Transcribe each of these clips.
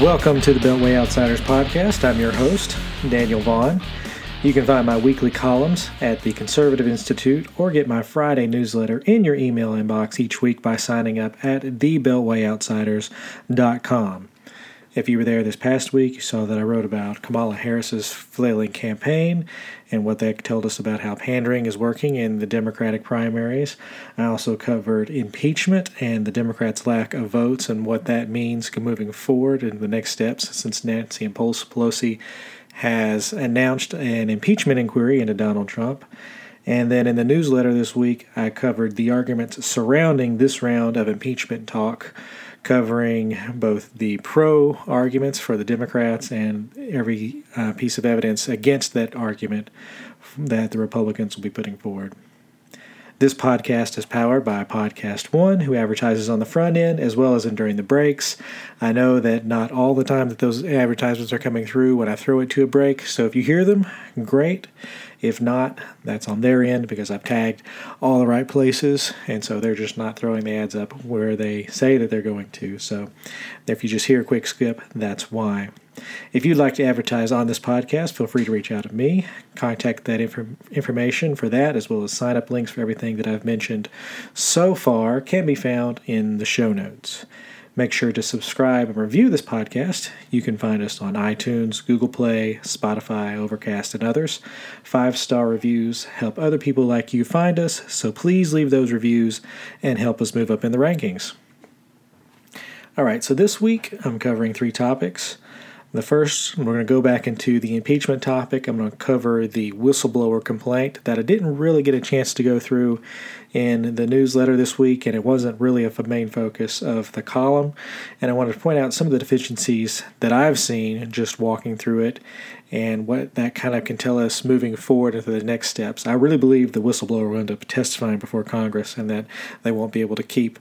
Welcome to the Beltway Outsiders podcast. I'm your host, Daniel Vaughan. You can find my weekly columns at the Conservative Institute or get my Friday newsletter in your email inbox each week by signing up at thebeltwayoutsiders.com. If you were there this past week, you saw that I wrote about Kamala Harris's flailing campaign and what that told us about how pandering is working in the Democratic primaries. I also covered impeachment and the Democrats' lack of votes and what that means moving forward and the next steps since Nancy and Pelosi has announced an impeachment inquiry into Donald Trump. And then in the newsletter this week, I covered the arguments surrounding this round of impeachment talk, covering both the pro arguments for the Democrats and every uh, piece of evidence against that argument that the Republicans will be putting forward. This podcast is powered by Podcast One, who advertises on the front end as well as in during the breaks. I know that not all the time that those advertisements are coming through when I throw it to a break, so if you hear them, great. If not, that's on their end because I've tagged all the right places, and so they're just not throwing the ads up where they say that they're going to. So if you just hear a quick skip, that's why. If you'd like to advertise on this podcast, feel free to reach out to me. Contact that inf- information for that, as well as sign up links for everything that I've mentioned so far, can be found in the show notes. Make sure to subscribe and review this podcast. You can find us on iTunes, Google Play, Spotify, Overcast, and others. Five star reviews help other people like you find us, so please leave those reviews and help us move up in the rankings. All right, so this week I'm covering three topics. The first, we're going to go back into the impeachment topic. I'm going to cover the whistleblower complaint that I didn't really get a chance to go through in the newsletter this week, and it wasn't really a main focus of the column. And I wanted to point out some of the deficiencies that I've seen just walking through it and what that kind of can tell us moving forward into the next steps. I really believe the whistleblower will end up testifying before Congress and that they won't be able to keep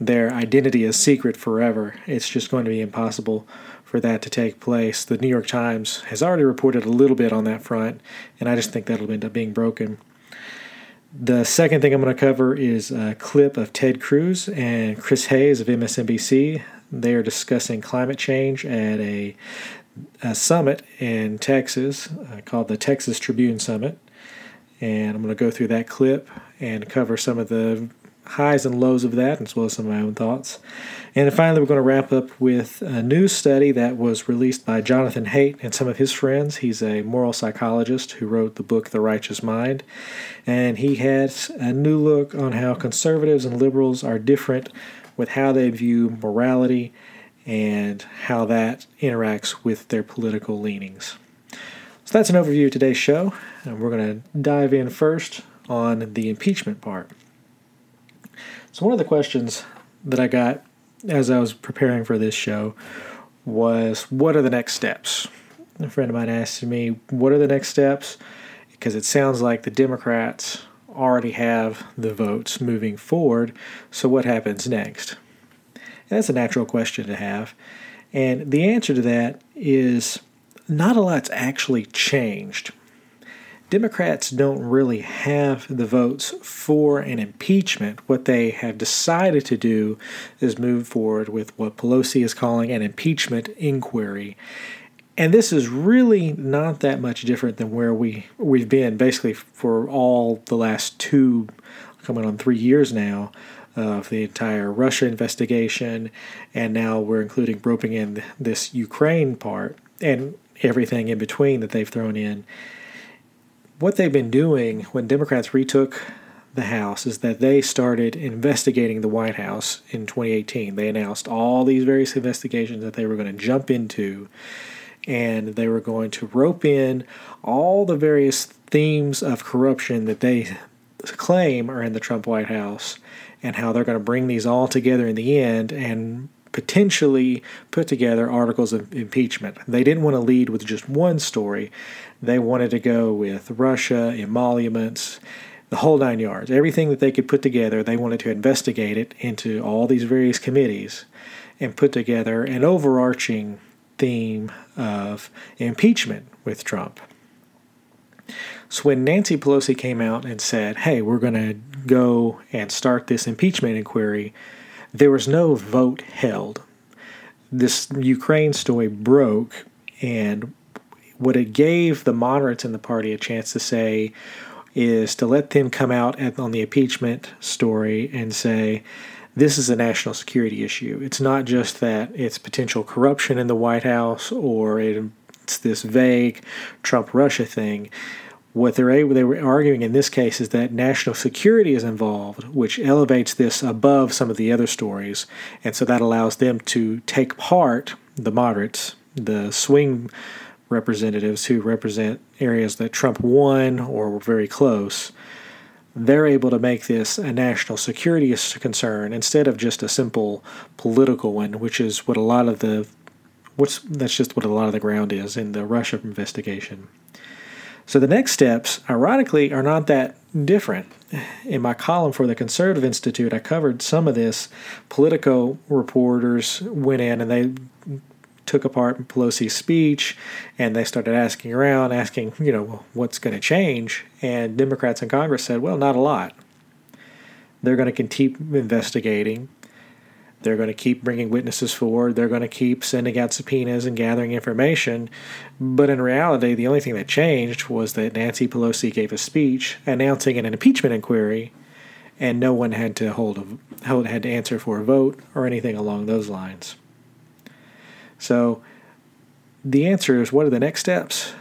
their identity a secret forever. It's just going to be impossible for that to take place. The New York Times has already reported a little bit on that front, and I just think that'll end up being broken. The second thing I'm going to cover is a clip of Ted Cruz and Chris Hayes of MSNBC. They are discussing climate change at a, a summit in Texas uh, called the Texas Tribune Summit. And I'm going to go through that clip and cover some of the highs and lows of that, as well as some of my own thoughts. And finally, we're going to wrap up with a new study that was released by Jonathan Haidt and some of his friends. He's a moral psychologist who wrote the book The Righteous Mind. And he has a new look on how conservatives and liberals are different with how they view morality and how that interacts with their political leanings. So that's an overview of today's show. And we're going to dive in first on the impeachment part. So, one of the questions that I got as I was preparing for this show was what are the next steps? A friend of mine asked me, What are the next steps? Because it sounds like the Democrats already have the votes moving forward. So, what happens next? And that's a natural question to have. And the answer to that is not a lot's actually changed. Democrats don't really have the votes for an impeachment. What they have decided to do is move forward with what Pelosi is calling an impeachment inquiry. And this is really not that much different than where we, we've been basically for all the last two, coming on three years now, of the entire Russia investigation. And now we're including roping in this Ukraine part and everything in between that they've thrown in what they've been doing when Democrats retook the House is that they started investigating the White House in 2018. They announced all these various investigations that they were going to jump into, and they were going to rope in all the various themes of corruption that they claim are in the Trump White House, and how they're going to bring these all together in the end and potentially put together articles of impeachment. They didn't want to lead with just one story. They wanted to go with Russia, emoluments, the whole nine yards. Everything that they could put together, they wanted to investigate it into all these various committees and put together an overarching theme of impeachment with Trump. So when Nancy Pelosi came out and said, hey, we're going to go and start this impeachment inquiry, there was no vote held. this Ukraine story broke, and what it gave the moderates in the party a chance to say is to let them come out at, on the impeachment story and say, this is a national security issue. It's not just that it's potential corruption in the White House or it's this vague Trump Russia thing. What they're they were arguing in this case is that national security is involved, which elevates this above some of the other stories, and so that allows them to take part, the moderates, the swing representatives who represent areas that Trump won or were very close, they're able to make this a national security concern instead of just a simple political one, which is what a lot of the what's that's just what a lot of the ground is in the Russia investigation. So the next steps, ironically, are not that different. In my column for the Conservative Institute, I covered some of this. Politico reporters went in and they took apart Pelosi's speech and they started asking around, asking, you know, what's going to change. And Democrats in Congress said, well, not a lot. They're going to keep investigating. They're going to keep bringing witnesses forward. They're going to keep sending out subpoenas and gathering information. But in reality, the only thing that changed was that Nancy Pelosi gave a speech announcing an impeachment inquiry, and no one had to hold a had to answer for a vote or anything along those lines. So the answer is what are the next steps?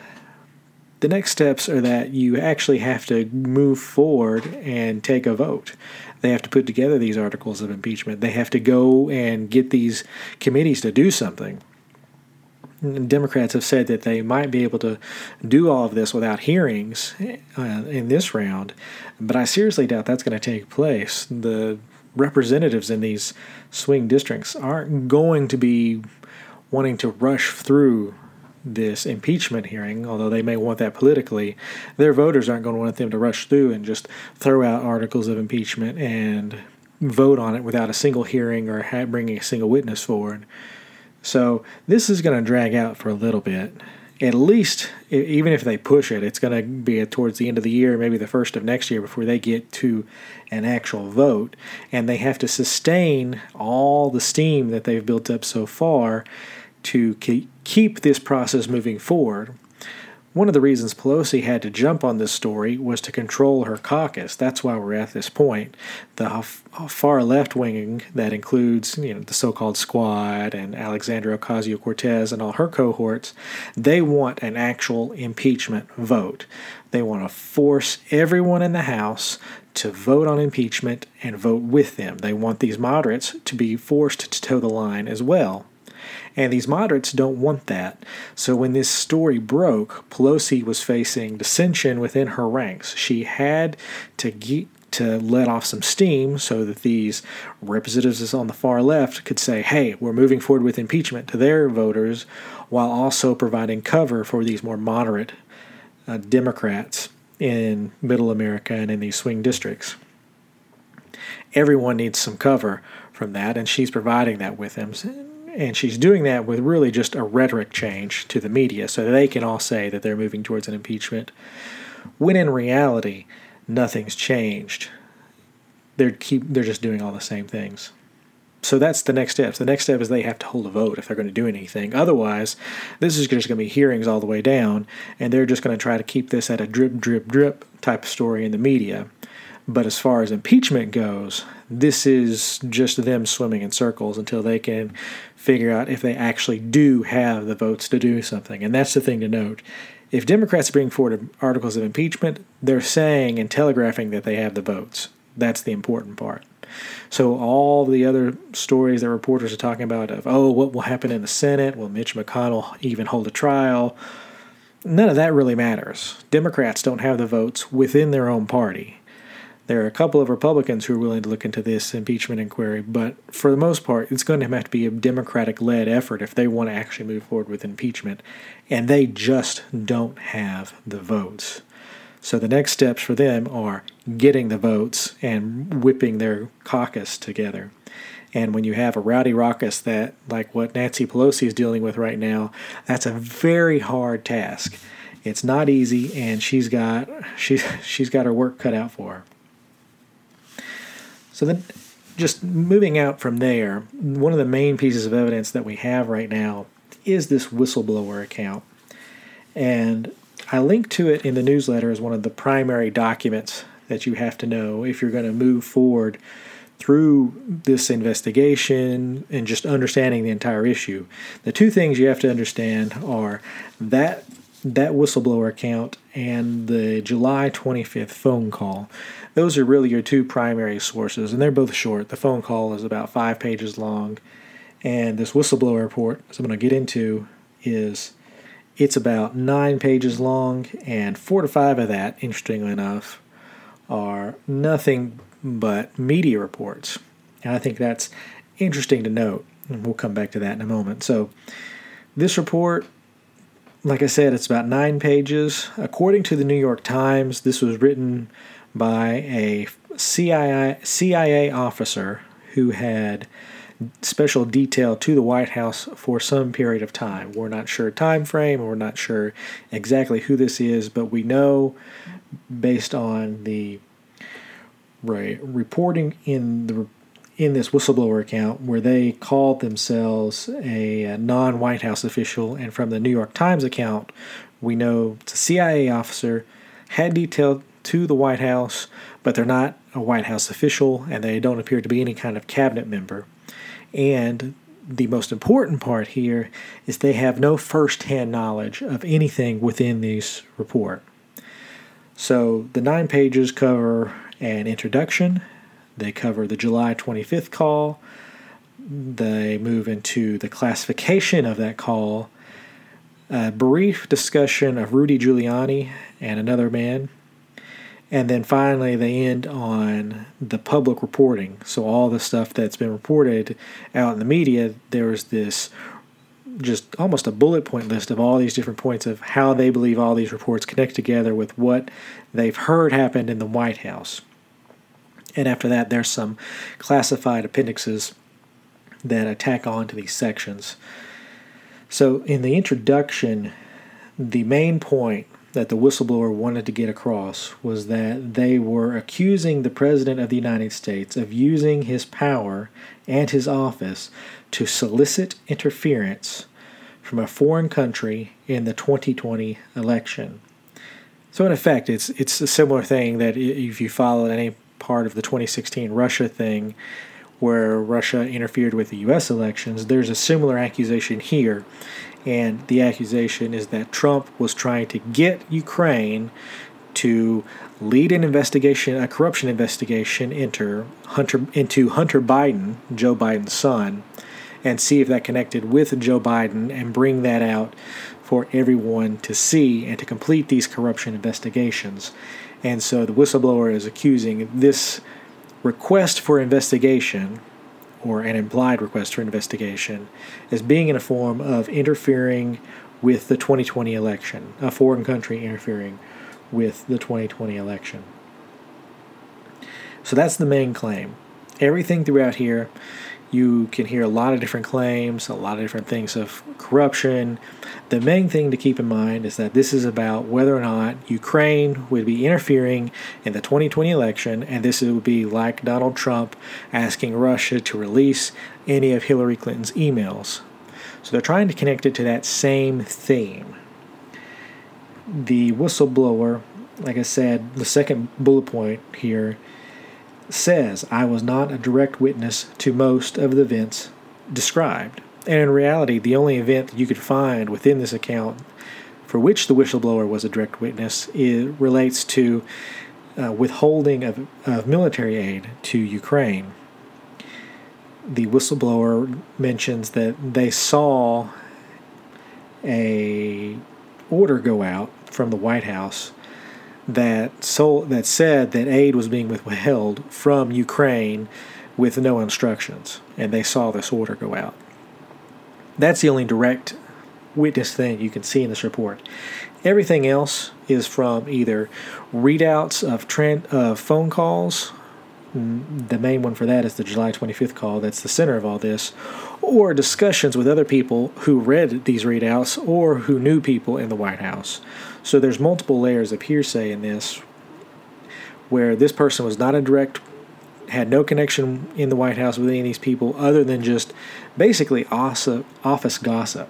The next steps are that you actually have to move forward and take a vote. They have to put together these articles of impeachment. They have to go and get these committees to do something. Democrats have said that they might be able to do all of this without hearings uh, in this round, but I seriously doubt that's going to take place. The representatives in these swing districts aren't going to be wanting to rush through this impeachment hearing, although they may want that politically, their voters aren't going to want them to rush through and just throw out articles of impeachment and vote on it without a single hearing or bringing a single witness forward. So this is going to drag out for a little bit. At least, even if they push it, it's going to be towards the end of the year, maybe the first of next year, before they get to an actual vote. And they have to sustain all the steam that they've built up so far to keep this process moving forward. One of the reasons Pelosi had to jump on this story was to control her caucus. That's why we're at this point. The far left wing that includes, you know, the so-called Squad and Alexandria Ocasio-Cortez and all her cohorts, they want an actual impeachment vote. They want to force everyone in the House to vote on impeachment and vote with them. They want these moderates to be forced to toe the line as well. And these moderates don't want that. So when this story broke, Pelosi was facing dissension within her ranks. She had to get to let off some steam so that these representatives on the far left could say, hey, we're moving forward with impeachment to their voters while also providing cover for these more moderate uh, Democrats in middle America and in these swing districts. Everyone needs some cover from that, and she's providing that with them. And she's doing that with really just a rhetoric change to the media so they can all say that they're moving towards an impeachment, when in reality, nothing's changed. They're, keep, they're just doing all the same things. So that's the next step. The next step is they have to hold a vote if they're going to do anything. Otherwise, this is just going to be hearings all the way down, and they're just going to try to keep this at a drip, drip, drip type of story in the media. But as far as impeachment goes, this is just them swimming in circles until they can figure out if they actually do have the votes to do something. And that's the thing to note. If Democrats bring forward articles of impeachment, they're saying and telegraphing that they have the votes. That's the important part. So all the other stories that reporters are talking about of oh what will happen in the Senate, will Mitch McConnell even hold a trial? None of that really matters. Democrats don't have the votes within their own party. There are a couple of Republicans who are willing to look into this impeachment inquiry, but for the most part, it's going to have to be a Democratic led effort if they want to actually move forward with impeachment, and they just don't have the votes. So the next steps for them are getting the votes and whipping their caucus together. And when you have a rowdy raucous that, like what Nancy Pelosi is dealing with right now, that's a very hard task. It's not easy, and she's got she's she's got her work cut out for her. So the just moving out from there, one of the main pieces of evidence that we have right now is this whistleblower account. And I link to it in the newsletter as one of the primary documents that you have to know if you're going to move forward through this investigation and just understanding the entire issue. The two things you have to understand are that that whistleblower account and the July 25th phone call. Those are really your two primary sources, and they're both short. The phone call is about five pages long, and this whistleblower report, as I'm going to get into, is it's about nine pages long, and four to five of that, interestingly enough, are nothing but media reports. And I think that's interesting to note. And we'll come back to that in a moment. So, this report, like I said, it's about nine pages. According to the New York Times, this was written by a CIA, CIA officer who had special detail to the White House for some period of time. We're not sure time frame, we're not sure exactly who this is, but we know based on the right reporting in the in this whistleblower account where they called themselves a, uh, a non White House official, and from the New York Times account, we know it's a CIA officer had detail to the White House, but they're not a White House official and they don't appear to be any kind of cabinet member. And the most important part here is they have no first hand knowledge of anything within this report. So the nine pages cover an introduction, they cover the July 25th call, they move into the classification of that call, a brief discussion of Rudy Giuliani and another man, and then finally, they end on the public reporting. So, all the stuff that's been reported out in the media, there's this just almost a bullet point list of all these different points of how they believe all these reports connect together with what they've heard happened in the White House. And after that, there's some classified appendixes that attack on to these sections. So, in the introduction, the main point that the whistleblower wanted to get across was that they were accusing the President of the United States of using his power and his office to solicit interference from a foreign country in the 2020 election. So, in effect, it's, it's a similar thing that if you followed any part of the 2016 Russia thing, where Russia interfered with the U.S. elections, there's a similar accusation here and the accusation is that Trump was trying to get Ukraine to lead an investigation, a corruption investigation into Hunter into Hunter Biden, Joe Biden's son, and see if that connected with Joe Biden and bring that out for everyone to see and to complete these corruption investigations. And so the whistleblower is accusing this request for investigation or an implied request for investigation as being in a form of interfering with the 2020 election, a foreign country interfering with the 2020 election. So that's the main claim. Everything throughout here you can hear a lot of different claims, a lot of different things of corruption. The main thing to keep in mind is that this is about whether or not Ukraine would be interfering in the 2020 election, and this would be like Donald Trump asking Russia to release any of Hillary Clinton's emails. So they're trying to connect it to that same theme. The whistleblower, like I said, the second bullet point here says, I was not a direct witness to most of the events described. And in reality, the only event you could find within this account for which the whistleblower was a direct witness it relates to uh, withholding of, of military aid to Ukraine. The whistleblower mentions that they saw a order go out from the White House that so that said that aid was being withheld from Ukraine with no instructions, and they saw this order go out. That's the only direct witness thing you can see in this report. Everything else is from either readouts of trend, of phone calls. The main one for that is the July 25th call. That's the center of all this, or discussions with other people who read these readouts or who knew people in the White House. So there's multiple layers of hearsay in this where this person was not a direct had no connection in the White House with any of these people other than just basically office gossip.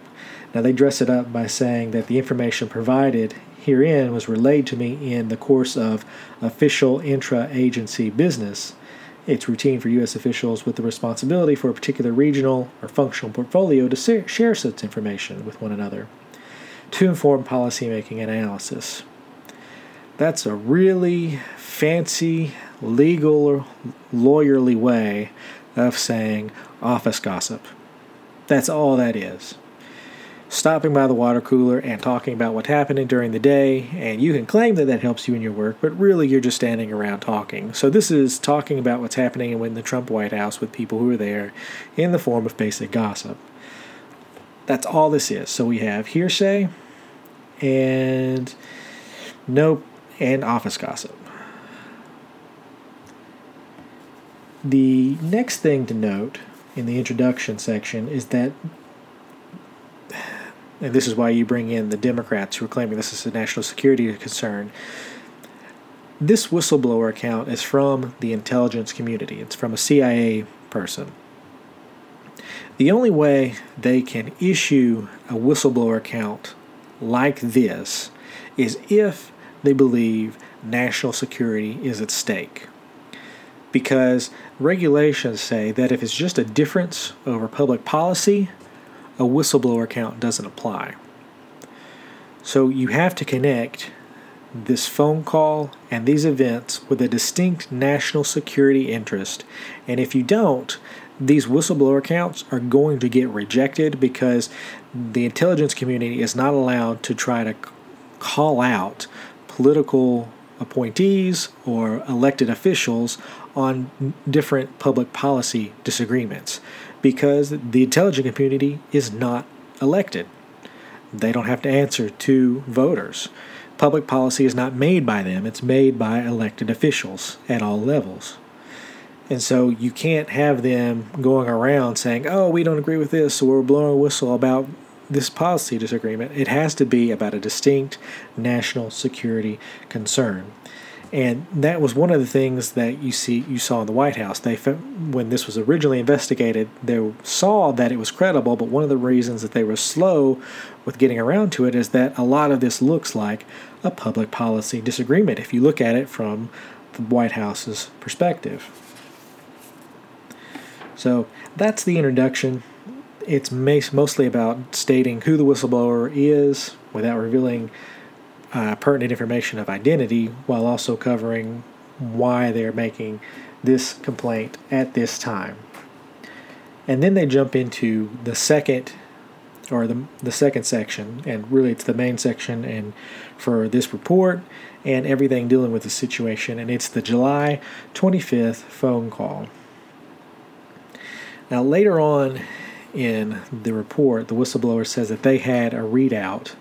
Now, they dress it up by saying that the information provided herein was relayed to me in the course of official intra agency business. It's routine for U.S. officials with the responsibility for a particular regional or functional portfolio to share such information with one another to inform policymaking and analysis. That's a really fancy, legal, lawyerly way of saying office gossip. That's all that is stopping by the water cooler and talking about what's happening during the day, and you can claim that that helps you in your work, but really you're just standing around talking. So this is talking about what's happening in the Trump White House with people who are there in the form of basic gossip. That's all this is. So we have hearsay and no and office gossip. The next thing to note in the introduction section is that and this is why you bring in the Democrats who are claiming this is a national security concern. This whistleblower account is from the intelligence community, it's from a CIA person. The only way they can issue a whistleblower account like this is if they believe national security is at stake. Because regulations say that if it's just a difference over public policy, a whistleblower account doesn't apply. So you have to connect this phone call and these events with a distinct national security interest. And if you don't, these whistleblower accounts are going to get rejected because the intelligence community is not allowed to try to call out political appointees or elected officials on different public policy disagreements because the intelligence community is not elected. They don't have to answer to voters. Public policy is not made by them, it's made by elected officials at all levels. And so you can't have them going around saying, oh, we don't agree with this, so we're blowing a whistle about this policy disagreement. It has to be about a distinct national security concern and that was one of the things that you see you saw in the White House. They when this was originally investigated, they saw that it was credible, but one of the reasons that they were slow with getting around to it is that a lot of this looks like a public policy disagreement if you look at it from the White House's perspective. So that's the introduction. It's mostly about stating who the whistleblower is without revealing uh, pertinent information of identity while also covering why they're making this complaint at this time. And then they jump into the second or the, the second section, and really it's the main section and for this report and everything dealing with the situation, and it's the July 25th phone call. Now, later on in the report, the whistleblower says that they had a readout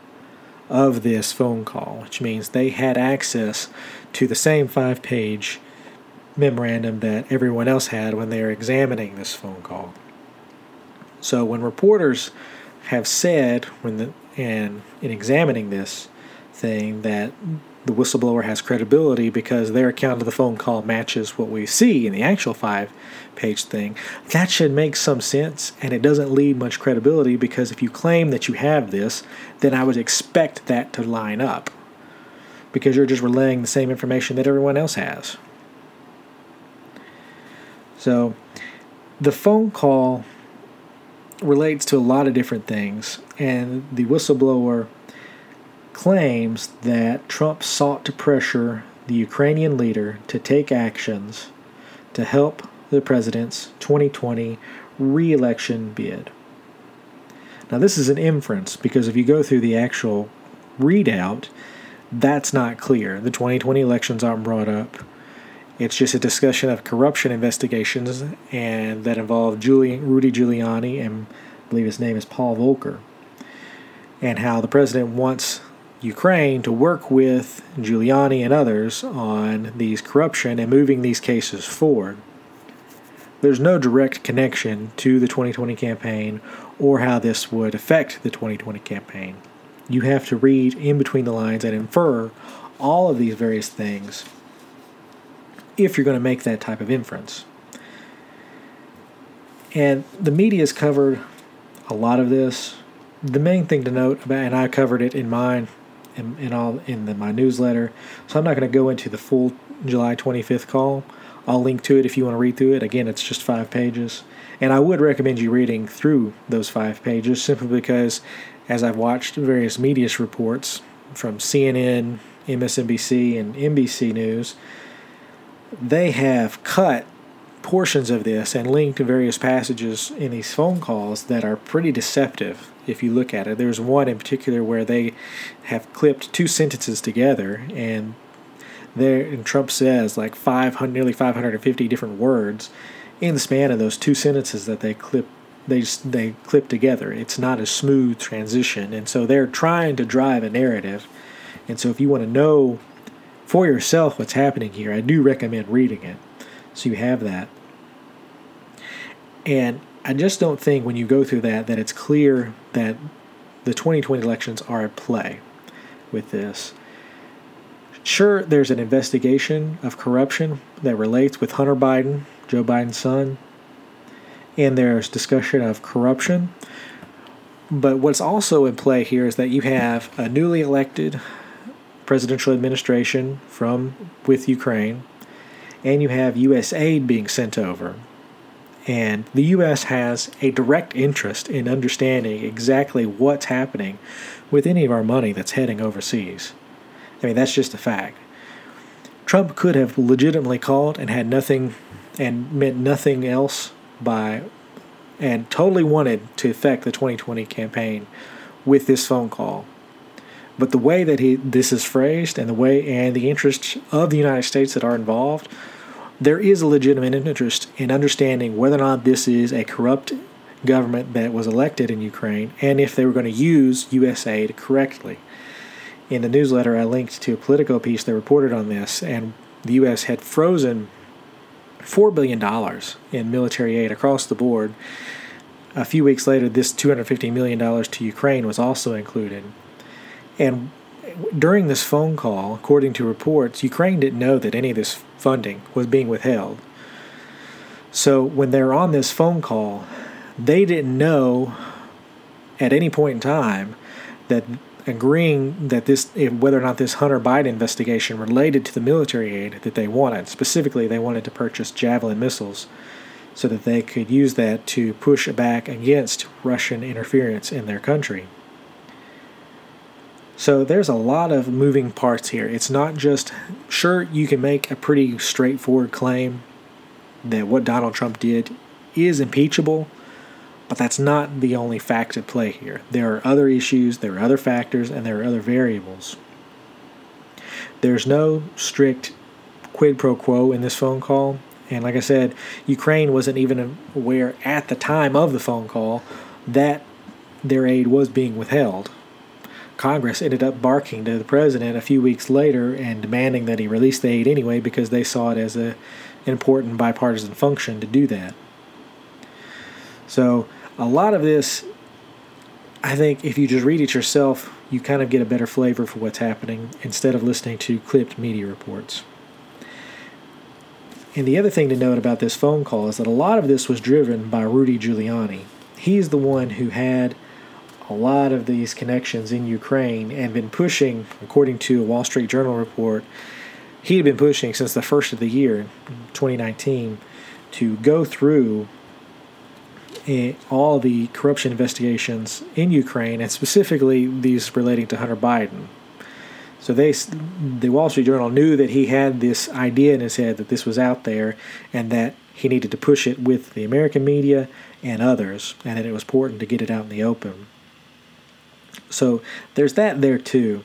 of this phone call, which means they had access to the same five page memorandum that everyone else had when they were examining this phone call. So when reporters have said when the and in examining this thing that the whistleblower has credibility because their account of the phone call matches what we see in the actual five page thing. That should make some sense, and it doesn't lead much credibility because if you claim that you have this, then I would expect that to line up because you're just relaying the same information that everyone else has. So, the phone call relates to a lot of different things, and the whistleblower claims that Trump sought to pressure the Ukrainian leader to take actions to help the president's 2020 reelection bid. Now, this is an inference because if you go through the actual readout, that's not clear. The 2020 elections aren't brought up. It's just a discussion of corruption investigations and that involve Giuliani, Rudy Giuliani and I believe his name is Paul Volcker, and how the president wants Ukraine to work with Giuliani and others on these corruption and moving these cases forward. There's no direct connection to the 2020 campaign or how this would affect the 2020 campaign. You have to read in between the lines and infer all of these various things if you're going to make that type of inference. And the media has covered a lot of this. The main thing to note about, and I covered it in mine, in, in all in the, my newsletter. So I'm not going to go into the full July 25th call. I'll link to it if you want to read through it. Again, it's just five pages. And I would recommend you reading through those five pages simply because, as I've watched various media reports from CNN, MSNBC, and NBC News, they have cut portions of this and linked various passages in these phone calls that are pretty deceptive if you look at it. There's one in particular where they have clipped two sentences together and there and Trump says like 500 nearly 550 different words in the span of those two sentences that they clip they they clip together. It's not a smooth transition and so they're trying to drive a narrative. And so if you want to know for yourself what's happening here, I do recommend reading it. So you have that. And I just don't think when you go through that that it's clear that the 2020 elections are at play with this. Sure, there's an investigation of corruption that relates with Hunter Biden, Joe Biden's son, and there's discussion of corruption. But what's also in play here is that you have a newly elected presidential administration from with Ukraine, and you have U.S. aid being sent over and the U.S. has a direct interest in understanding exactly what's happening with any of our money that's heading overseas. I mean, that's just a fact. Trump could have legitimately called and had nothing and meant nothing else by and totally wanted to affect the 2020 campaign with this phone call. But the way that he this is phrased and the way and the interests of the United States that are involved there is a legitimate interest in understanding whether or not this is a corrupt government that was elected in Ukraine and if they were going to use U.S. aid correctly. In the newsletter, I linked to a Politico piece that reported on this, and the U.S. had frozen $4 billion in military aid across the board. A few weeks later, this $250 million to Ukraine was also included. And during this phone call, according to reports, Ukraine didn't know that any of this funding was being withheld. So when they're on this phone call, they didn't know at any point in time that agreeing that this whether or not this Hunter Biden investigation related to the military aid that they wanted. Specifically, they wanted to purchase Javelin missiles so that they could use that to push back against Russian interference in their country. So there's a lot of moving parts here. It's not just, sure, you can make a pretty straightforward claim that what Donald Trump did is impeachable, but that's not the only fact at play here. There are other issues, there are other factors, and there are other variables. There's no strict quid pro quo in this phone call. And like I said, Ukraine wasn't even aware at the time of the phone call that their aid was being withheld. Congress ended up barking to the president a few weeks later and demanding that he release the aid anyway because they saw it as a, an important bipartisan function to do that. So, a lot of this, I think, if you just read it yourself, you kind of get a better flavor for what's happening instead of listening to clipped media reports. And the other thing to note about this phone call is that a lot of this was driven by Rudy Giuliani. He's the one who had a lot of these connections in Ukraine and been pushing, according to a Wall Street Journal report, he had been pushing since the first of the year, 2019, to go through eh, all the corruption investigations in Ukraine and specifically these relating to Hunter Biden. So they, the Wall Street Journal knew that he had this idea in his head that this was out there and that he needed to push it with the American media and others, and that it was important to get it out in the open. So there's that there too.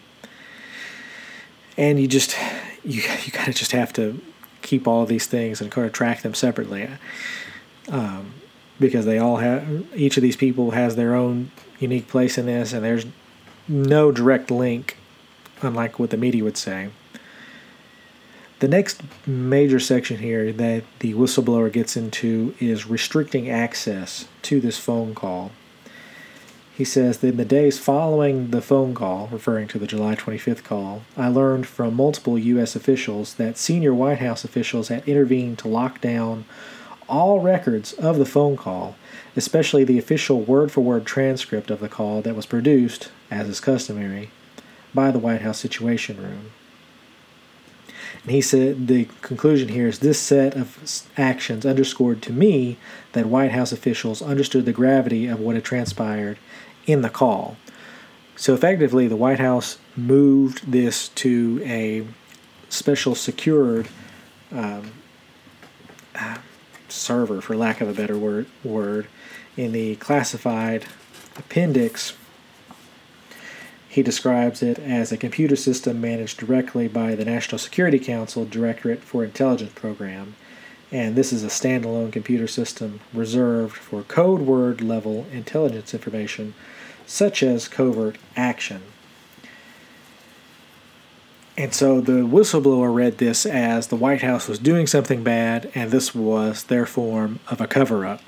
And you just you you kind of just have to keep all these things and kind of track them separately, um, because they all have each of these people has their own unique place in this, and there's no direct link, unlike what the media would say. The next major section here that the whistleblower gets into is restricting access to this phone call. He says that in the days following the phone call, referring to the July 25th call, I learned from multiple U.S. officials that senior White House officials had intervened to lock down all records of the phone call, especially the official word for word transcript of the call that was produced, as is customary, by the White House Situation Room. And he said the conclusion here is this set of actions underscored to me that White House officials understood the gravity of what had transpired in the call. So effectively, the White House moved this to a special secured um, uh, server, for lack of a better word, word, in the classified appendix he describes it as a computer system managed directly by the National Security Council Directorate for Intelligence Program, and this is a standalone computer system reserved for code word level intelligence information, such as covert action. And so the whistleblower read this as the White House was doing something bad, and this was their form of a cover up,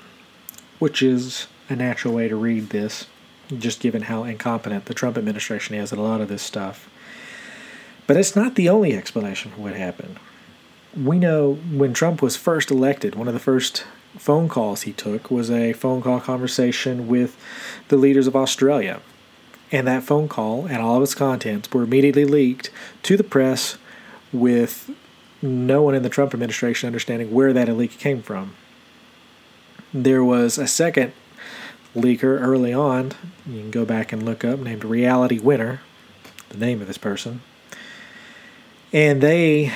which is a natural way to read this just given how incompetent the Trump administration is at a lot of this stuff. But it's not the only explanation for what happened. We know when Trump was first elected, one of the first phone calls he took was a phone call conversation with the leaders of Australia. And that phone call and all of its contents were immediately leaked to the press with no one in the Trump administration understanding where that leak came from. There was a second leaker early on. You can go back and look up, named Reality Winner, the name of this person. And they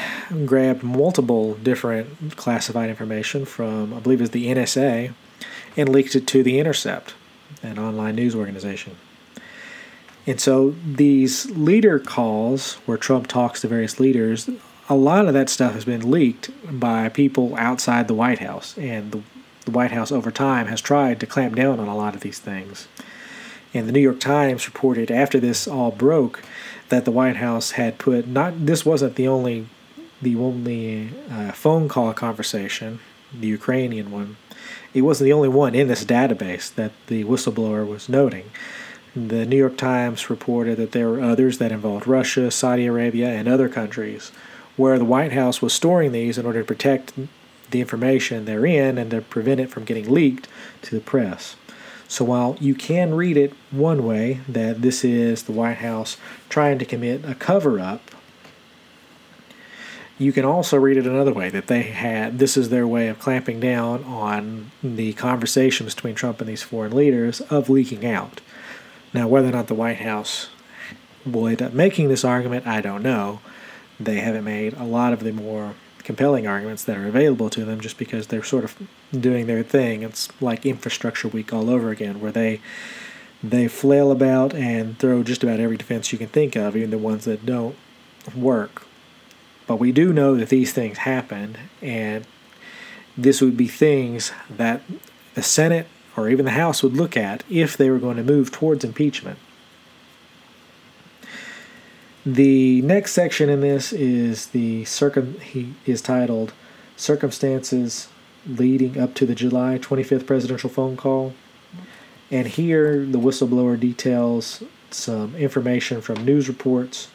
grabbed multiple different classified information from, I believe, is the NSA, and leaked it to The Intercept, an online news organization. And so these leader calls, where Trump talks to various leaders, a lot of that stuff has been leaked by people outside the White House. And the the White House over time has tried to clamp down on a lot of these things. And the New York Times reported after this all broke that the White House had put not this wasn't the only the only uh, phone call conversation, the Ukrainian one. It wasn't the only one in this database that the whistleblower was noting. The New York Times reported that there were others that involved Russia, Saudi Arabia, and other countries where the White House was storing these in order to protect the information therein and to prevent it from getting leaked to the press. So while you can read it one way, that this is the White House trying to commit a cover up, you can also read it another way that they had this is their way of clamping down on the conversations between Trump and these foreign leaders of leaking out. Now, whether or not the White House will end up making this argument, I don't know. They haven't made a lot of the more compelling arguments that are available to them just because they're sort of doing their thing. It's like infrastructure week all over again, where they they flail about and throw just about every defense you can think of, even the ones that don't work. But we do know that these things happened, and this would be things that the Senate or even the House would look at if they were going to move towards impeachment. The next section in this is the circum. He is titled "Circumstances Leading Up to the July 25th Presidential Phone Call," and here the whistleblower details some information from news reports,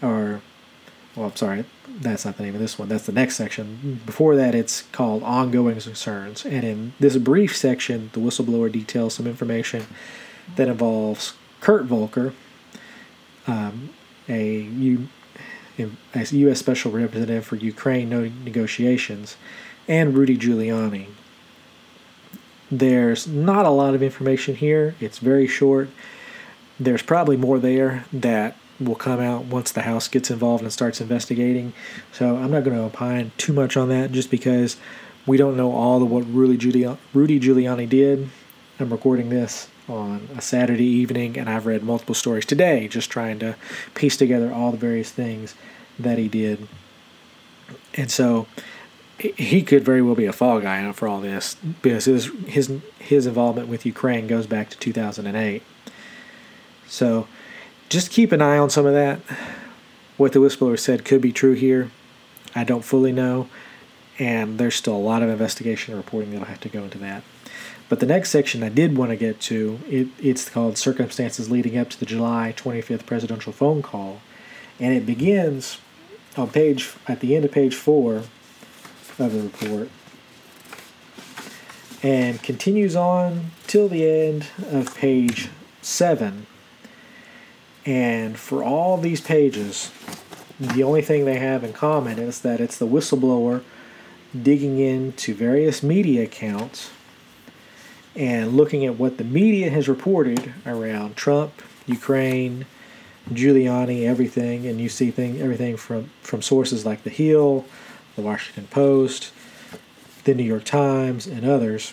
or, well, I'm sorry, that's not the name of this one. That's the next section. Before that, it's called ongoing concerns, and in this brief section, the whistleblower details some information that involves Kurt Volker. Um, a, U, a U.S. Special Representative for Ukraine no negotiations, and Rudy Giuliani. There's not a lot of information here. It's very short. There's probably more there that will come out once the House gets involved and starts investigating. So I'm not going to opine too much on that just because we don't know all of what Rudy Giuliani, Rudy Giuliani did. I'm recording this on a Saturday evening, and I've read multiple stories today just trying to piece together all the various things that he did. And so he could very well be a fall guy for all this because his his his involvement with Ukraine goes back to 2008. So just keep an eye on some of that. What the whistleblower said could be true here. I don't fully know, and there's still a lot of investigation and reporting that'll have to go into that. But the next section I did want to get to, it, it's called Circumstances Leading Up to the July 25th Presidential Phone Call. And it begins on page, at the end of page four of the report, and continues on till the end of page seven. And for all these pages, the only thing they have in common is that it's the whistleblower digging into various media accounts and looking at what the media has reported around Trump, Ukraine, Giuliani, everything, and you see thing, everything from, from sources like The Hill, The Washington Post, The New York Times, and others,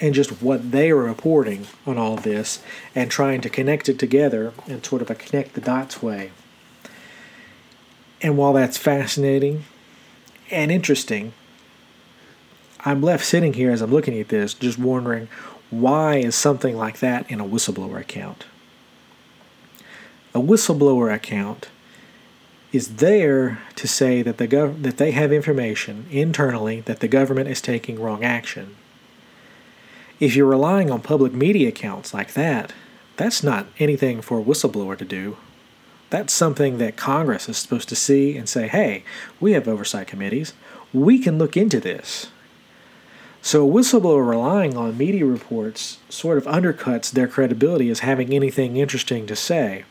and just what they are reporting on all this and trying to connect it together in sort of a connect the dots way. And while that's fascinating and interesting, I'm left sitting here as I'm looking at this just wondering why is something like that in a whistleblower account? A whistleblower account is there to say that the gov- that they have information internally that the government is taking wrong action. If you're relying on public media accounts like that, that's not anything for a whistleblower to do. That's something that Congress is supposed to see and say, hey, we have oversight committees. We can look into this. So a whistleblower relying on media reports sort of undercuts their credibility as having anything interesting to say.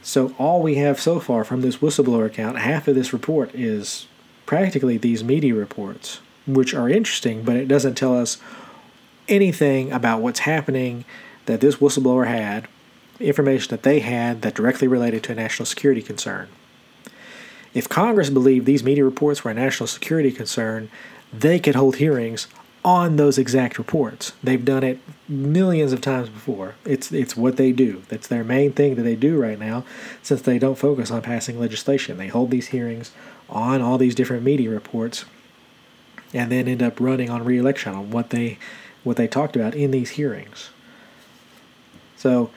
So all we have so far from this whistleblower account, half of this report is practically these media reports, which are interesting, but it doesn't tell us anything about what's happening that this whistleblower had information that they had that directly related to a national security concern. If Congress believed these media reports were a national security concern, they could hold hearings on those exact reports. They've done it millions of times before. It's it's what they do. That's their main thing that they do right now since they don't focus on passing legislation. They hold these hearings on all these different media reports and then end up running on re-election on what they what they talked about in these hearings. So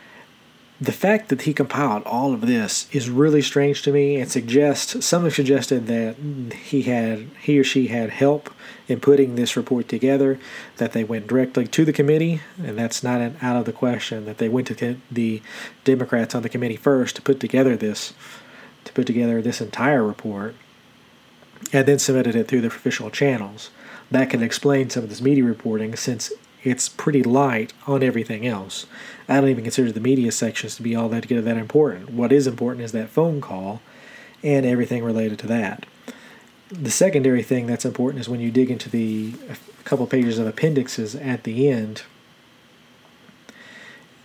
the fact that he compiled all of this is really strange to me and suggests some have suggested that he had he or she had help in putting this report together that they went directly to the committee and that's not an, out of the question that they went to the democrats on the committee first to put together this to put together this entire report and then submitted it through the official channels. That can explain some of this media reporting since it's pretty light on everything else. I don't even consider the media sections to be all that that important. What is important is that phone call and everything related to that. The secondary thing that's important is when you dig into the couple pages of appendixes at the end,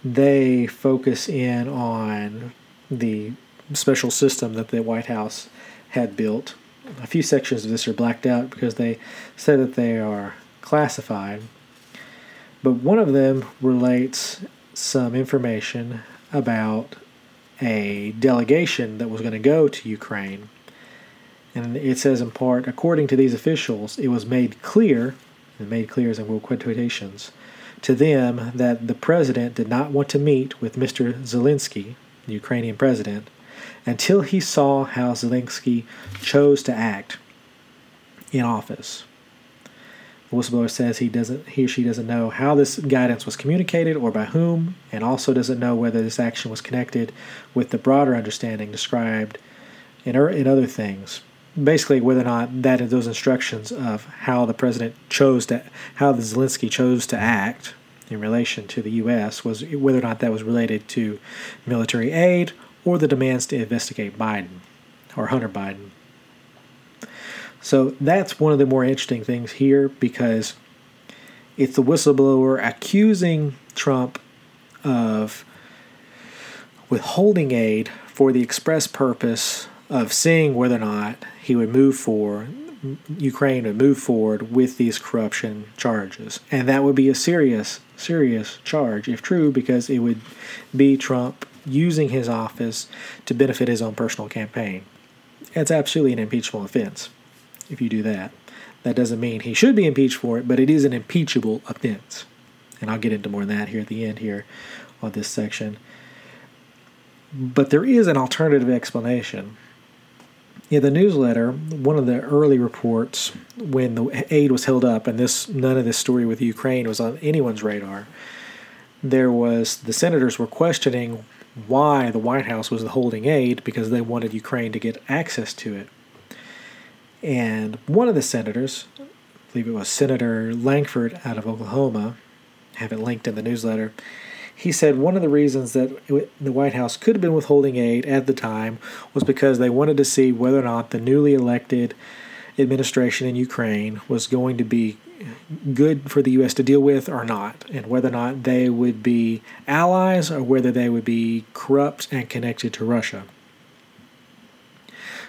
they focus in on the special system that the White House had built. A few sections of this are blacked out because they say that they are classified but one of them relates some information about a delegation that was going to go to Ukraine. And it says in part, according to these officials, it was made clear, and made clear as in world quotations, to them that the president did not want to meet with Mr. Zelensky, the Ukrainian president, until he saw how Zelensky chose to act in office. Whistleblower says he doesn't he or she doesn't know how this guidance was communicated or by whom, and also doesn't know whether this action was connected with the broader understanding described in, er, in other things. Basically, whether or not that those instructions of how the president chose to how the Zelensky chose to act in relation to the U.S. was whether or not that was related to military aid or the demands to investigate Biden or Hunter Biden. So that's one of the more interesting things here because it's the whistleblower accusing Trump of withholding aid for the express purpose of seeing whether or not he would move for Ukraine would move forward with these corruption charges. And that would be a serious, serious charge if true, because it would be Trump using his office to benefit his own personal campaign. It's absolutely an impeachable offense if you do that. That doesn't mean he should be impeached for it, but it is an impeachable offense. And I'll get into more of that here at the end here on this section. But there is an alternative explanation. in the newsletter, one of the early reports when the aid was held up, and this none of this story with Ukraine was on anyone's radar. There was the senators were questioning why the White House was holding aid because they wanted Ukraine to get access to it. And one of the senators, I believe it was Senator Lankford out of Oklahoma, have it linked in the newsletter. He said one of the reasons that the White House could have been withholding aid at the time was because they wanted to see whether or not the newly elected administration in Ukraine was going to be good for the U.S. to deal with or not, and whether or not they would be allies or whether they would be corrupt and connected to Russia.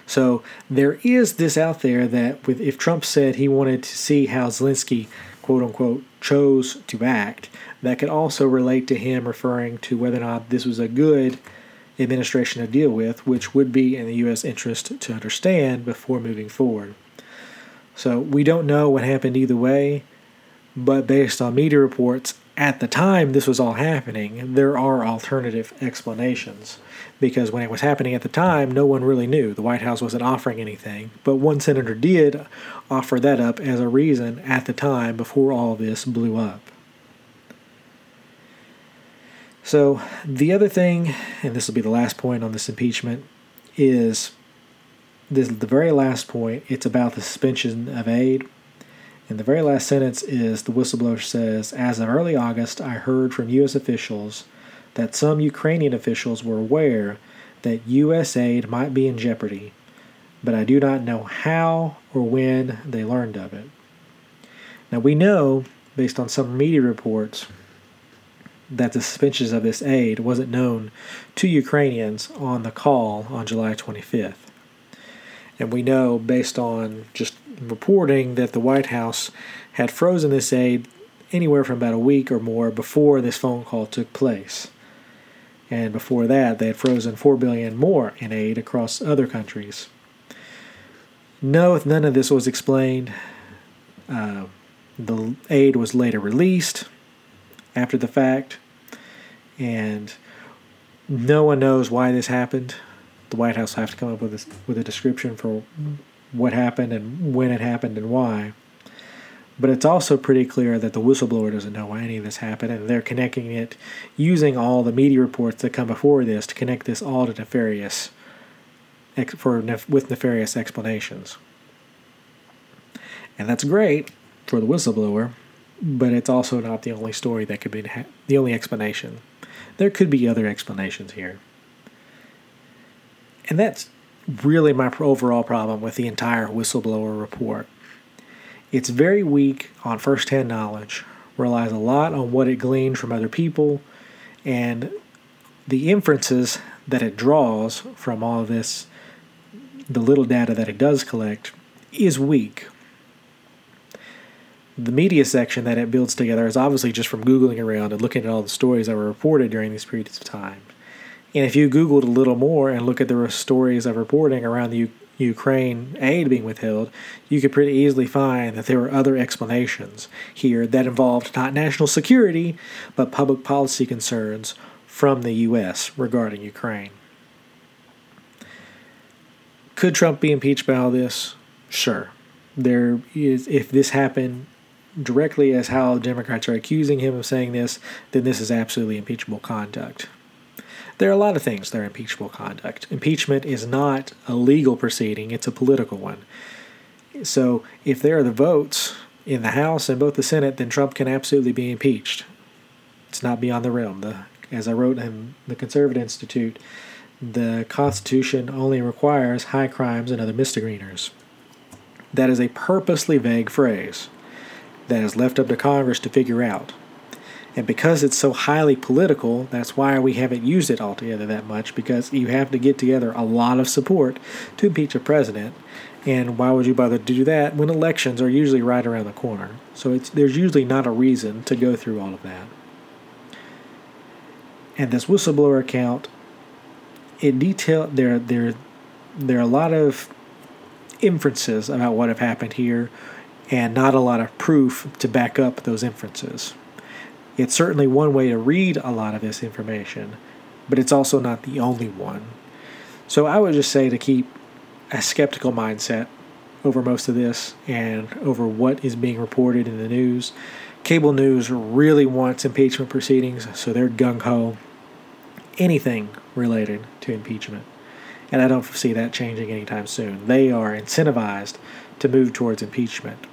So there is this out there that with if Trump said he wanted to see how Zelensky quote unquote chose to act, that could also relate to him referring to whether or not this was a good administration to deal with, which would be in the U.S. interest to understand before moving forward. So we don't know what happened either way, but based on media reports at the time this was all happening, there are alternative explanations. Because when it was happening at the time, no one really knew. The White House wasn't offering anything. But one senator did offer that up as a reason at the time before all this blew up. So, the other thing, and this will be the last point on this impeachment, is this the very last point. It's about the suspension of aid. And the very last sentence is the whistleblower says, As of early August, I heard from U.S. officials that some Ukrainian officials were aware that U.S. aid might be in jeopardy, but I do not know how or when they learned of it. Now, we know, based on some media reports, that the suspensions of this aid wasn't known to Ukrainians on the call on July 25th. And we know, based on just reporting, that the White House had frozen this aid anywhere from about a week or more before this phone call took place. And before that, they had frozen four billion more in aid across other countries. No, none of this was explained. Uh, the aid was later released after the fact, and no one knows why this happened. The White House will have to come up with a, with a description for what happened and when it happened and why. But it's also pretty clear that the whistleblower doesn't know why any of this happened, and they're connecting it using all the media reports that come before this to connect this all to nefarious for with nefarious explanations. And that's great for the whistleblower, but it's also not the only story that could be the only explanation. There could be other explanations here. And that's really my overall problem with the entire whistleblower report. It's very weak on first hand knowledge, relies a lot on what it gleaned from other people, and the inferences that it draws from all of this, the little data that it does collect, is weak the media section that it builds together is obviously just from Googling around and looking at all the stories that were reported during these periods of time. And if you Googled a little more and look at the stories of reporting around the U- Ukraine aid being withheld, you could pretty easily find that there were other explanations here that involved not national security, but public policy concerns from the U.S. regarding Ukraine. Could Trump be impeached by all this? Sure. There is, if this happened directly as how Democrats are accusing him of saying this, then this is absolutely impeachable conduct. There are a lot of things that are impeachable conduct. Impeachment is not a legal proceeding, it's a political one. So if there are the votes in the House and both the Senate, then Trump can absolutely be impeached. It's not beyond the realm. The, as I wrote in the Conservative Institute, the Constitution only requires high crimes and other misdemeanors. That is a purposely vague phrase that is left up to Congress to figure out. And because it's so highly political, that's why we haven't used it altogether that much, because you have to get together a lot of support to impeach a president. And why would you bother to do that when elections are usually right around the corner? So there's usually not a reason to go through all of that. And this whistleblower account, in detail, there, there, there are a lot of inferences about what have happened here and not a lot of proof to back up those inferences. It's certainly one way to read a lot of this information, but it's also not the only one. So I would just say to keep a skeptical mindset over most of this and over what is being reported in the news. Cable news really wants impeachment proceedings, so they're gung ho. Anything related to impeachment. And I don't see that changing anytime soon. They are incentivized to move towards impeachment.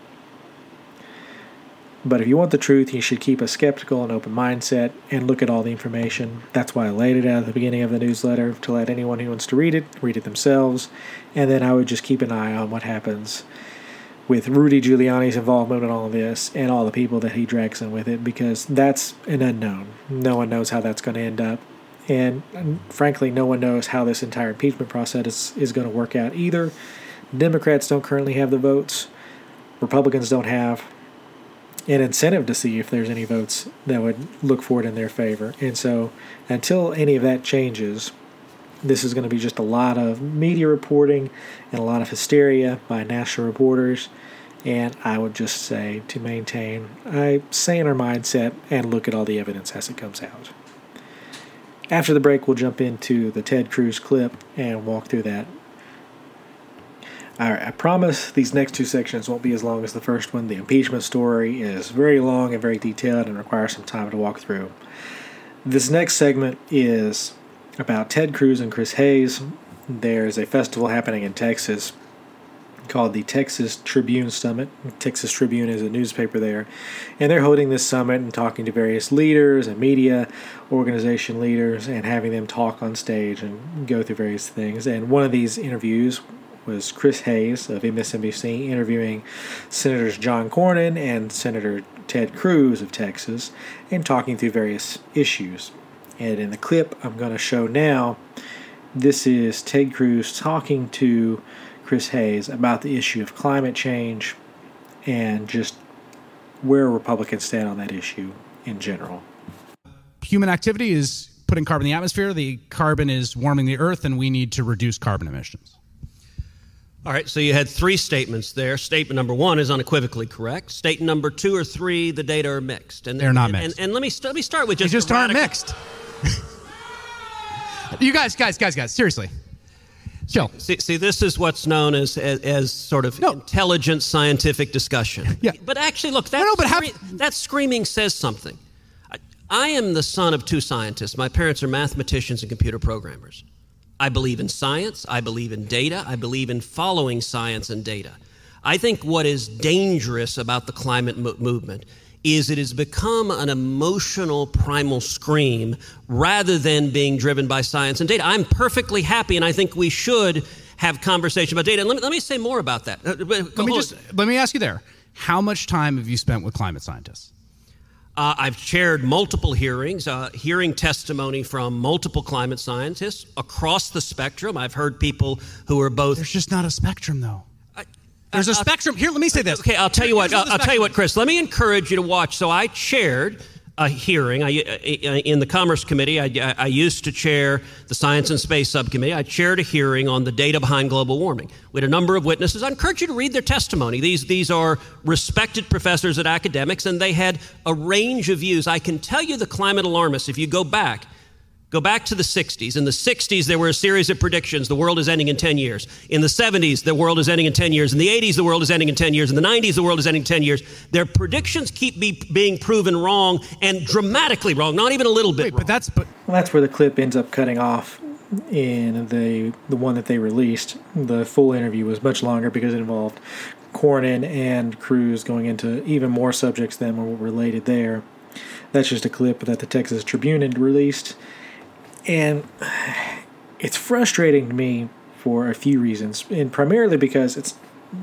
But if you want the truth, you should keep a skeptical and open mindset and look at all the information. That's why I laid it out at the beginning of the newsletter to let anyone who wants to read it read it themselves. And then I would just keep an eye on what happens with Rudy Giuliani's involvement in all of this and all the people that he drags in with it because that's an unknown. No one knows how that's going to end up. And, frankly, no one knows how this entire impeachment process is, is going to work out either. Democrats don't currently have the votes, Republicans don't have an incentive to see if there's any votes that would look for it in their favor. And so until any of that changes, this is going to be just a lot of media reporting and a lot of hysteria by national reporters. And I would just say to maintain a saner mindset and look at all the evidence as it comes out. After the break, we'll jump into the Ted Cruz clip and walk through that all right, I promise these next two sections won't be as long as the first one. The impeachment story is very long and very detailed and requires some time to walk through. This next segment is about Ted Cruz and Chris Hayes. There's a festival happening in Texas called the Texas Tribune Summit. Texas Tribune is a newspaper there. And they're holding this summit and talking to various leaders and media organization leaders and having them talk on stage and go through various things. And one of these interviews was Chris Hayes of MSNBC interviewing Senators John Cornyn and Senator Ted Cruz of Texas and talking through various issues. And in the clip I'm going to show now, this is Ted Cruz talking to Chris Hayes about the issue of climate change and just where Republicans stand on that issue in general. Human activity is putting carbon in the atmosphere. The carbon is warming the earth, and we need to reduce carbon emissions. All right, so you had three statements there. Statement number one is unequivocally correct. Statement number two or three, the data are mixed. And they're not and, mixed. And, and, let me let me start with just they just aren't mixed. you guys, guys, guys, guys, seriously. Chill. See, see, this is what's known as as, as sort of no. intelligent scientific discussion. Yeah. But actually, look, that, no, no, but scre- that screaming says something. I, I am the son of two scientists. My parents are mathematicians and computer programmers. I believe in science. I believe in data. I believe in following science and data. I think what is dangerous about the climate mo- movement is it has become an emotional primal scream rather than being driven by science and data. I'm perfectly happy, and I think we should have conversation about data. And let me, let me say more about that. Uh, let me just let me ask you there. How much time have you spent with climate scientists? Uh, I've chaired multiple hearings, uh, hearing testimony from multiple climate scientists across the spectrum. I've heard people who are both. There's just not a spectrum, though. There's a spectrum. Here, let me say this. Okay, I'll tell you what. I'll, I'll tell you what, Chris. Let me encourage you to watch. So I chaired a hearing. I, in the Commerce Committee, I, I, used to chair the Science and Space Subcommittee. I chaired a hearing on the data behind global warming. We had a number of witnesses. I encourage you to read their testimony. These, these are respected professors at academics, and they had a range of views. I can tell you the climate alarmists, if you go back, Go back to the 60s. In the 60s, there were a series of predictions the world is ending in 10 years. In the 70s, the world is ending in 10 years. In the 80s, the world is ending in 10 years. In the 90s, the world is ending in 10 years. Their predictions keep be, being proven wrong and dramatically wrong, not even a little bit Wait, wrong. But that's, but- well, that's where the clip ends up cutting off in the the one that they released. The full interview was much longer because it involved Cornyn and Cruz going into even more subjects than were related there. That's just a clip that the Texas Tribune had released. And it's frustrating to me for a few reasons, and primarily because it's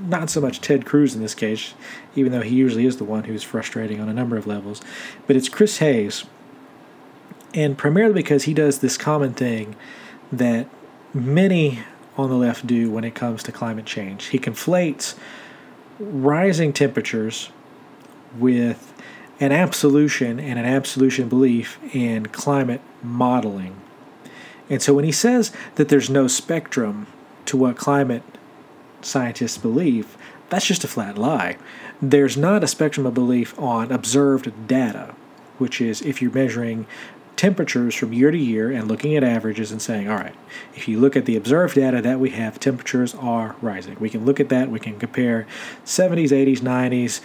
not so much Ted Cruz in this case, even though he usually is the one who's frustrating on a number of levels, but it's Chris Hayes. And primarily because he does this common thing that many on the left do when it comes to climate change. He conflates rising temperatures with an absolution and an absolution belief in climate modeling. And so when he says that there's no spectrum to what climate scientists believe, that's just a flat lie. There's not a spectrum of belief on observed data, which is if you're measuring temperatures from year to year and looking at averages and saying, all right, if you look at the observed data that we have, temperatures are rising. We can look at that, we can compare 70s, 80s, 90s,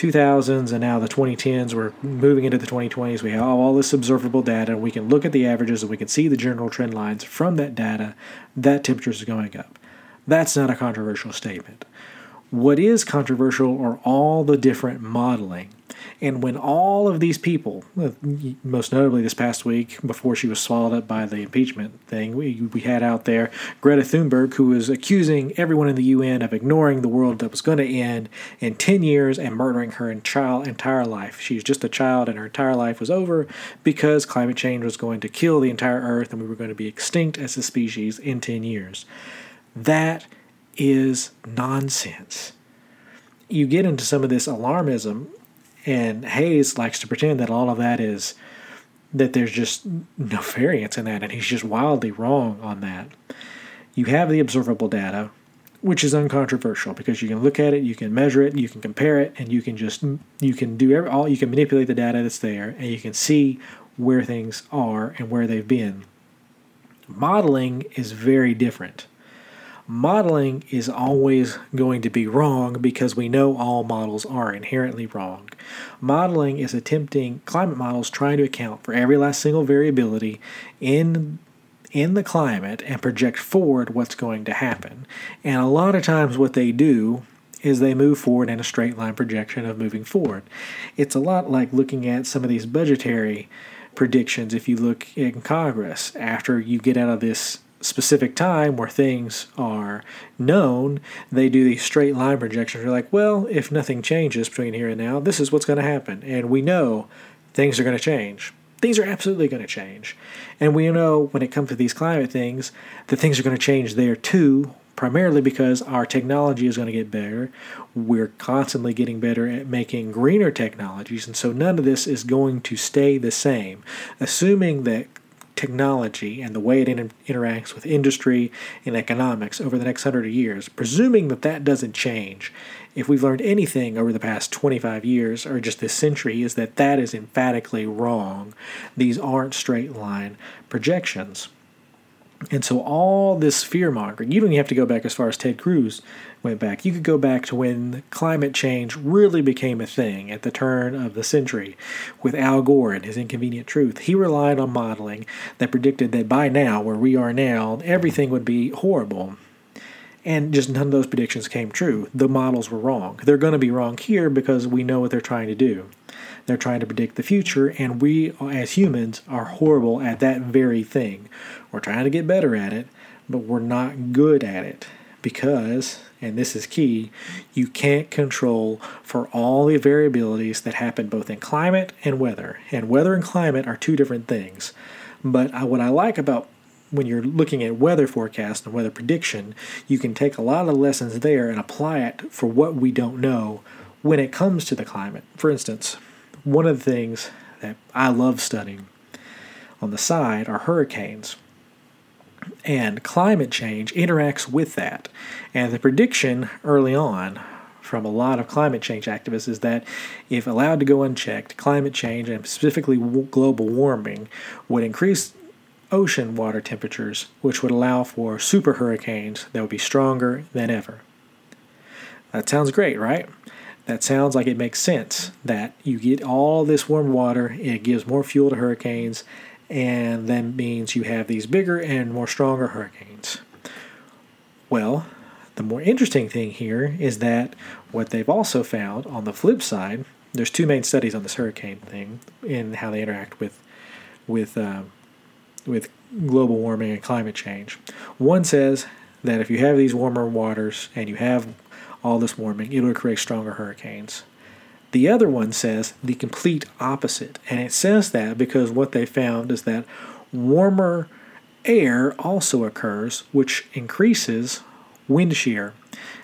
2000s, and now the 2010s. We're moving into the 2020s. We have all this observable data. We can look at the averages and we can see the general trend lines from that data that temperatures are going up. That's not a controversial statement. What is controversial are all the different modeling and when all of these people, most notably this past week, before she was swallowed up by the impeachment thing, we, we had out there Greta Thunberg, who was accusing everyone in the UN of ignoring the world that was going to end in 10 years and murdering her entire, entire life. She was just a child and her entire life was over because climate change was going to kill the entire Earth and we were going to be extinct as a species in 10 years. That is nonsense. You get into some of this alarmism and Hayes likes to pretend that all of that is that there's just no variance in that, and he's just wildly wrong on that. You have the observable data, which is uncontroversial because you can look at it, you can measure it, you can compare it, and you can just you can do every, all you can manipulate the data that's there, and you can see where things are and where they've been. Modeling is very different modeling is always going to be wrong because we know all models are inherently wrong. Modeling is attempting climate models trying to account for every last single variability in in the climate and project forward what's going to happen. And a lot of times what they do is they move forward in a straight line projection of moving forward. It's a lot like looking at some of these budgetary predictions if you look in Congress after you get out of this specific time where things are known, they do these straight line projections. They're like, well, if nothing changes between here and now, this is what's going to happen. And we know things are going to change. Things are absolutely going to change. And we know when it comes to these climate things that things are going to change there too, primarily because our technology is going to get better. We're constantly getting better at making greener technologies. And so none of this is going to stay the same. Assuming that technology and the way it inter- interacts with industry and economics over the next hundred years, presuming that that doesn't change, if we've learned anything over the past 25 years or just this century, is that that is emphatically wrong. These aren't straight line projections. And so all this fear mongering, you don't even have to go back as far as Ted Cruz went back. You could go back to when climate change really became a thing at the turn of the century with Al Gore and his inconvenient truth. He relied on modeling that predicted that by now, where we are now, everything would be horrible. And just none of those predictions came true. The models were wrong. They're going to be wrong here because we know what they're trying to do. They're trying to predict the future, and we as humans are horrible at that very thing. We're trying to get better at it, but we're not good at it because, and this is key, you can't control for all the variabilities that happen both in climate and weather. And weather and climate are two different things. But uh, what I like about when you're looking at weather forecast and weather prediction, you can take a lot of lessons there and apply it for what we don't know when it comes to the climate. For instance, one of the things that I love studying on the side are hurricanes. And climate change interacts with that. And the prediction early on from a lot of climate change activists is that if allowed to go unchecked, climate change and specifically global warming would increase ocean water temperatures, which would allow for super hurricanes that would be stronger than ever. That sounds great, right? That sounds like it makes sense that you get all this warm water, it gives more fuel to hurricanes, and that means you have these bigger and more stronger hurricanes. Well, the more interesting thing here is that what they've also found on the flip side, there's two main studies on this hurricane thing and how they interact with with uh, with global warming and climate change. One says that if you have these warmer waters and you have all this warming, it will create stronger hurricanes. The other one says the complete opposite. And it says that because what they found is that warmer air also occurs, which increases wind shear.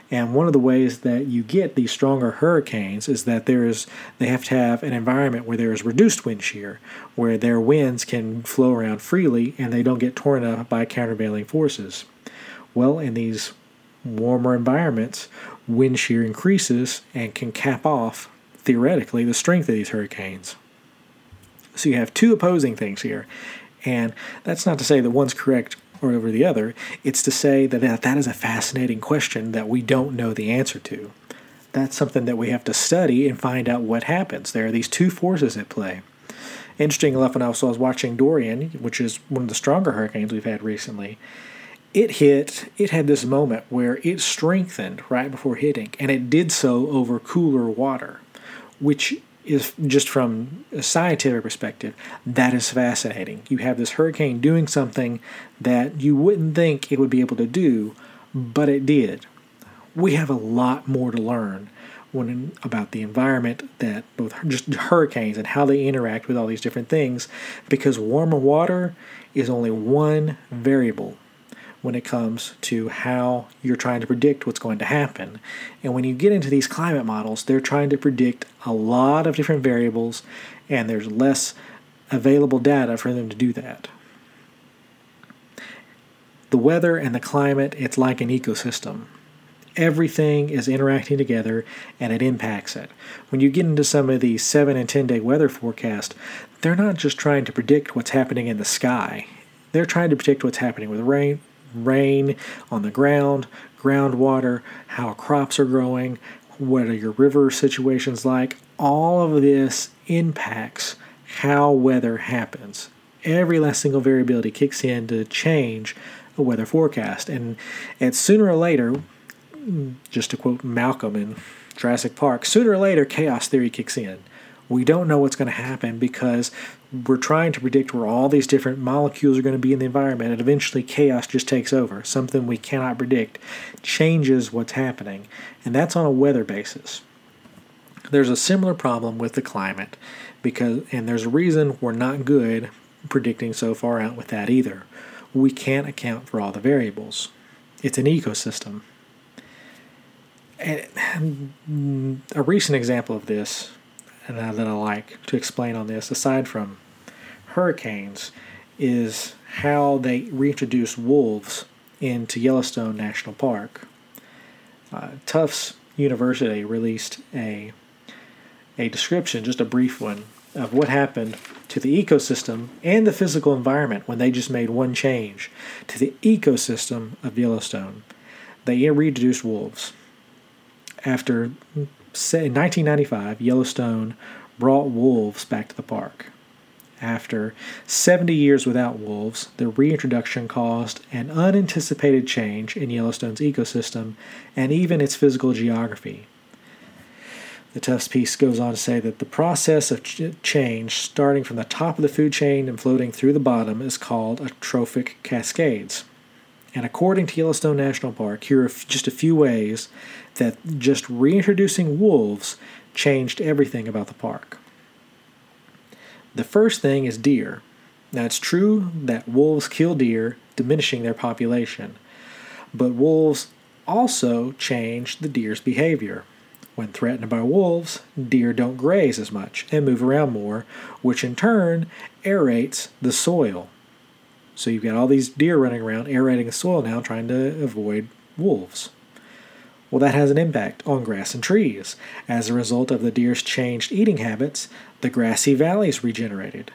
And one of the ways that you get these stronger hurricanes is that there is they have to have an environment where there is reduced wind shear, where their winds can flow around freely and they don't get torn up by countervailing forces. Well, in these warmer environments, wind shear increases and can cap off theoretically, the strength of these hurricanes. So you have two opposing things here. And that's not to say that one's correct or over the other. It's to say that that is a fascinating question that we don't know the answer to. That's something that we have to study and find out what happens. There are these two forces at play. Interesting enough, when I was, watching Dorian, which is one of the stronger hurricanes we've had recently, it hit, it had this moment where it strengthened right before hitting, and it did so over cooler water, which is just from a scientific perspective, that is fascinating. You have this hurricane doing something that you wouldn't think it would be able to do, but it did. We have a lot more to learn when about the environment that both just hurricanes and how they interact with all these different things because warmer water is only one variable when it comes to how you're trying to predict what's going to happen. And when you get into these climate models, they're trying to predict a lot of different variables, and there's less available data for them to do that. The weather and the climate, it's like an ecosystem. Everything is interacting together and it impacts it. When you get into some of these 7 and 10 day weather forecasts, they're not just trying to predict what's happening in the sky. They're trying to predict what's happening with rain, rain on the ground, groundwater, how crops are growing, what are your river situations like. All of this impacts how weather happens. Every last single variability kicks in to change a weather forecast. And, and sooner or later, just to quote Malcolm in Jurassic Park, sooner or later, chaos theory kicks in. We don't know what's going to happen because we're trying to predict where all these different molecules are going to be in the environment, and eventually chaos just takes over. Something we cannot predict changes what's happening, and that's on a weather basis. There's a similar problem with the climate because and there's a reason we're not good predicting so far out with that either. We can't account for all the variables. It's an ecosystem. And a recent example of this and that I like to explain on this, aside from hurricanes, is how they reintroduced wolves into Yellowstone National Park. Uh, Tufts University released a a description, just a brief one, of what happened to the ecosystem and the physical environment when they just made one change to the ecosystem of Yellowstone. They reintroduced wolves. After in 1995, Yellowstone brought wolves back to the park. After 70 years without wolves, the reintroduction caused an unanticipated change in Yellowstone's ecosystem and even its physical geography. The Tufts piece goes on to say that the process of ch- change, starting from the top of the food chain and floating through the bottom, is called a trophic cascades. And according to Yellowstone National Park, here are just a few ways that just reintroducing wolves changed everything about the park. The first thing is deer. Now, it's true that wolves kill deer, diminishing their population, but wolves also change the deer's behavior. When threatened by wolves, deer don't graze as much and move around more, which in turn aerates the soil. So you've got all these deer running around aerating the soil now, trying to avoid wolves. Well, that has an impact on grass and trees. As a result of the deer's changed eating habits, the grassy valleys regenerated.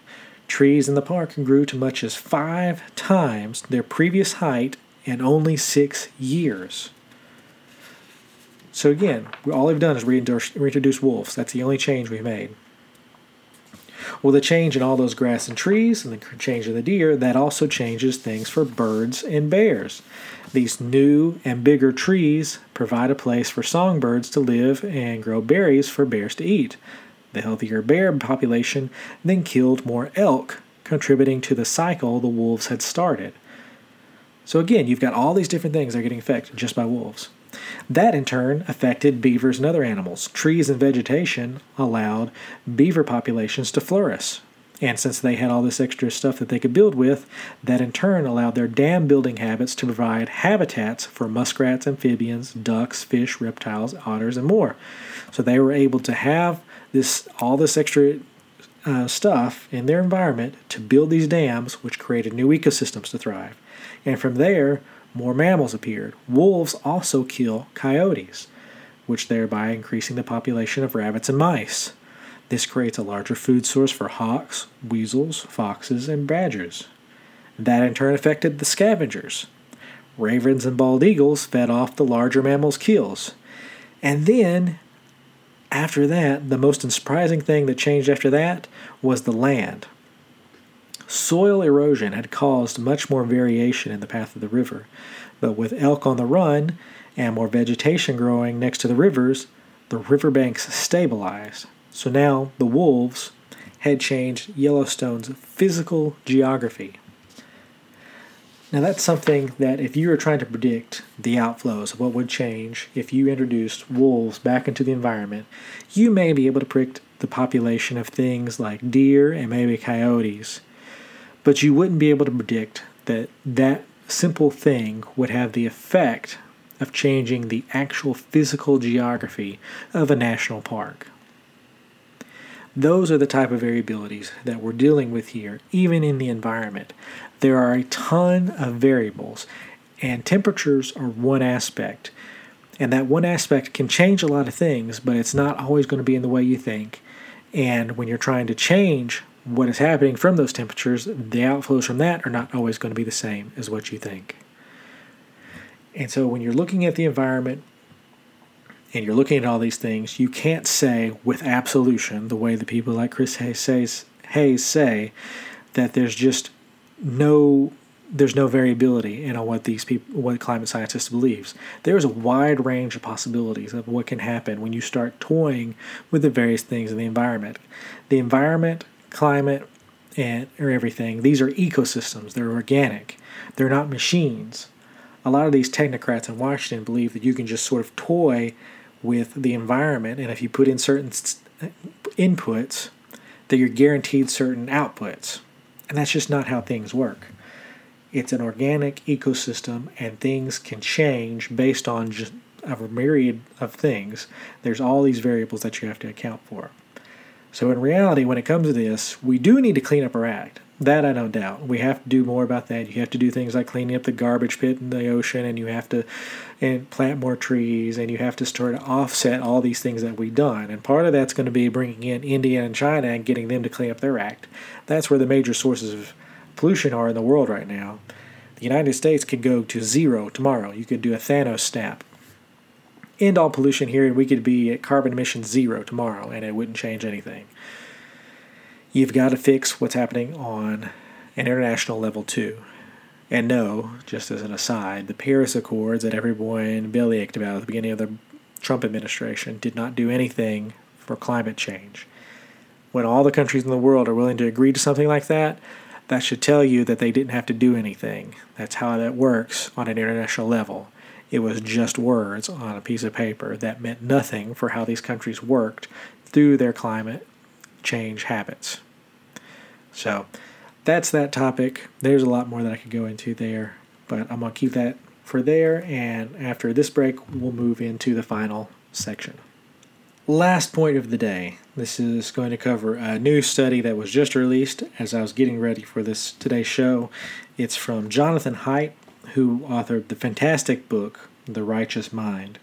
Trees in the park grew to much as five times their previous height in only six years. So, again, all we've done is reintroduce wolves. That's the only change we've made. Well, the change in all those grass and trees and the change in the deer, that also changes things for birds and bears. These new and bigger trees provide a place for songbirds to live and grow berries for bears to eat. The healthier bear population then killed more elk, contributing to the cycle the wolves had started. So, again, you've got all these different things that are getting affected just by wolves. That in turn affected beavers and other animals. Trees and vegetation allowed beaver populations to flourish. And since they had all this extra stuff that they could build with, that in turn allowed their dam building habits to provide habitats for muskrats, amphibians, ducks, fish, reptiles, otters, and more. So they were able to have this all this extra uh, stuff in their environment to build these dams, which created new ecosystems to thrive. And from there, more mammals appeared. Wolves also kill coyotes, which thereby increasing the population of rabbits and mice. This creates a larger food source for hawks, weasels, foxes, and badgers. That in turn affected the scavengers. Ravens and bald eagles fed off the larger mammals' kills. And then, after that, the most surprising thing that changed after that was the land. Soil erosion had caused much more variation in the path of the river, but with elk on the run and more vegetation growing next to the rivers, the riverbanks stabilized. So now the wolves had changed Yellowstone's physical geography. Now, that's something that if you were trying to predict the outflows of what would change if you introduced wolves back into the environment, you may be able to predict the population of things like deer and maybe coyotes. But you wouldn't be able to predict that that simple thing would have the effect of changing the actual physical geography of a national park. Those are the type of variabilities that we're dealing with here, even in the environment. There are a ton of variables, and temperatures are one aspect. And that one aspect can change a lot of things, but it's not always going to be in the way you think. And when you're trying to change what is happening from those temperatures, the outflows from that are not always going to be the same as what you think. And so when you're looking at the environment and you're looking at all these things, you can't say with absolution, the way the people like Chris Hayes, says, Hayes say, that there's just no there's no variability in what these people what climate scientists believes there's a wide range of possibilities of what can happen when you start toying with the various things in the environment the environment climate and or everything these are ecosystems they're organic they're not machines a lot of these technocrats in washington believe that you can just sort of toy with the environment and if you put in certain inputs that you're guaranteed certain outputs and that's just not how things work. It's an organic ecosystem, and things can change based on just a myriad of things. There's all these variables that you have to account for. So, in reality, when it comes to this, we do need to clean up our act. That I don't doubt. We have to do more about that. You have to do things like cleaning up the garbage pit in the ocean, and you have to and plant more trees, and you have to start to offset all these things that we've done. And part of that's going to be bringing in India and China and getting them to clean up their act. That's where the major sources of pollution are in the world right now. The United States could go to zero tomorrow. You could do a Thanos snap. End all pollution here, and we could be at carbon emissions zero tomorrow, and it wouldn't change anything you've got to fix what's happening on an international level too. And no, just as an aside, the Paris Accords that everyone bellyached about at the beginning of the Trump administration did not do anything for climate change. When all the countries in the world are willing to agree to something like that, that should tell you that they didn't have to do anything. That's how that works on an international level. It was just words on a piece of paper that meant nothing for how these countries worked through their climate change habits. So that's that topic. There's a lot more that I could go into there, but I'm going to keep that for there. And after this break, we'll move into the final section. Last point of the day. This is going to cover a new study that was just released as I was getting ready for this today's show. It's from Jonathan Haidt, who authored the fantastic book, The Righteous Mind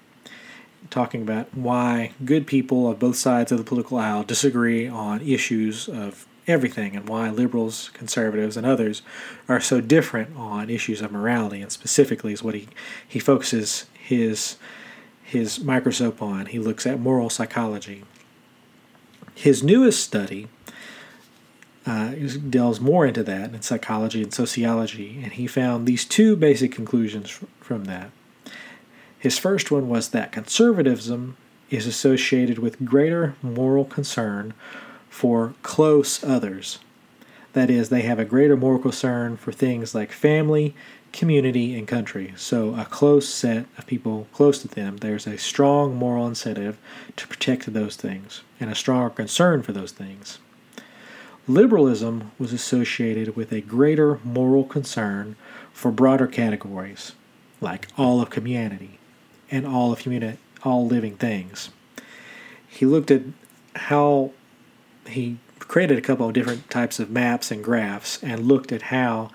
talking about why good people of both sides of the political aisle disagree on issues of everything and why liberals, conservatives, and others are so different on issues of morality and specifically is what he, he focuses his his microscope on. He looks at moral psychology. His newest study uh, delves more into that in psychology and sociology, and he found these two basic conclusions from that. His first one was that conservatism is associated with greater moral concern for close others. That is, they have a greater moral concern for things like family, community, and country. So, a close set of people close to them, there's a strong moral incentive to protect those things and a stronger concern for those things. Liberalism was associated with a greater moral concern for broader categories, like all of humanity, and all of all living things. He looked at how he created a couple of different types of maps and graphs and looked at how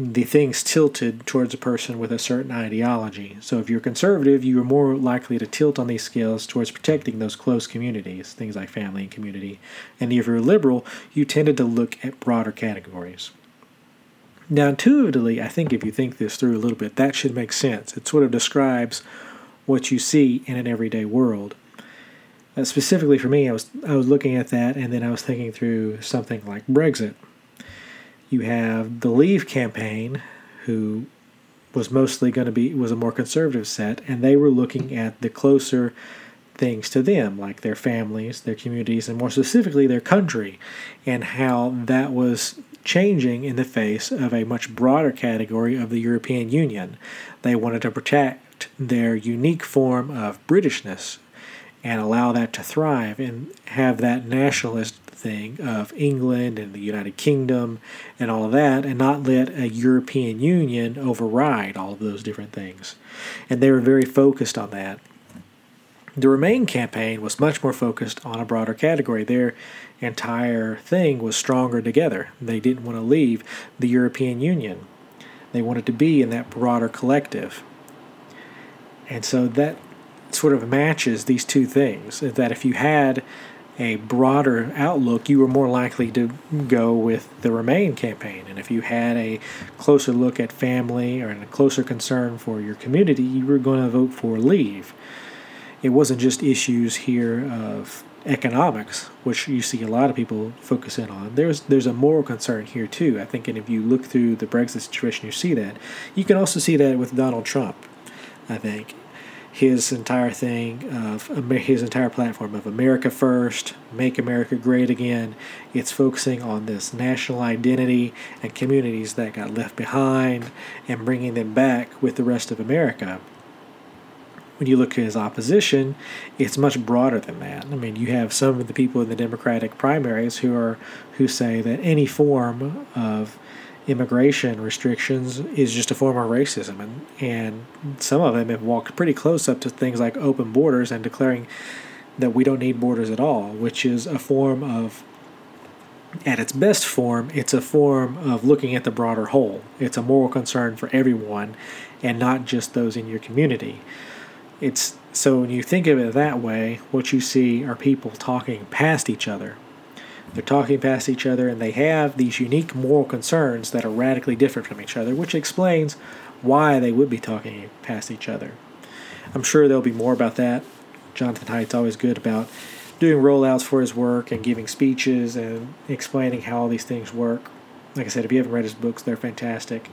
the things tilted towards a person with a certain ideology. So if you're conservative, you are more likely to tilt on these scales towards protecting those close communities, things like family and community. And if you're liberal, you tended to look at broader categories. Now, intuitively, I think if you think this through a little bit, that should make sense. It sort of describes what you see in an everyday world. Uh, specifically for me, I was I was looking at that, and then I was thinking through something like Brexit you have the Leave campaign, who was mostly going to be was a more conservative set, and they were looking at the closer things to them, like their families, their communities, and more specifically their country, and how that was changing in the face of a much broader category of the European Union. They wanted to protect their unique form of Britishness and allow that to thrive and have that nationalist thing of England and the United Kingdom and all that, and not let a European Union override all of those different things. And they were very focused on that. The Remain campaign was much more focused on a broader category. Their entire thing was stronger together. They didn't want to leave the European Union. They wanted to be in that broader collective. And so that sort of matches these two things that if you had a broader outlook, you were more likely to go with the Remain campaign. And if you had a closer look at family or a closer concern for your community, you were going to vote for Leave. It wasn't just issues here of economics, which you see a lot of people focus in on. There's there's a moral concern here too. I think, and if you look through the Brexit situation, you see that. You can also see that with Donald Trump. I think his entire thing of his entire platform of America First, Make America Great Again. It's focusing on this national identity and communities that got left behind and bringing them back with the rest of America. When you look at his opposition, it's much broader than that. I mean, you have some of the people in the Democratic primaries who are who say that any form of immigration restrictions is just a form of racism, and and some of them have walked pretty close up to things like open borders and declaring that we don't need borders at all, which is a form of at its best form, it's a form of looking at the broader whole. It's a moral concern for everyone and not just those in your community. It's so when you think of it that way, what you see are people talking past each other they're talking past each other, and they have these unique moral concerns that are radically different from each other, which explains why they would be talking past each other. I'm sure there'll be more about that. Jonathan Haidt's always good about doing rollouts for his work and giving speeches and explaining how all these things work. Like I said, if you haven't read his books, they're fantastic.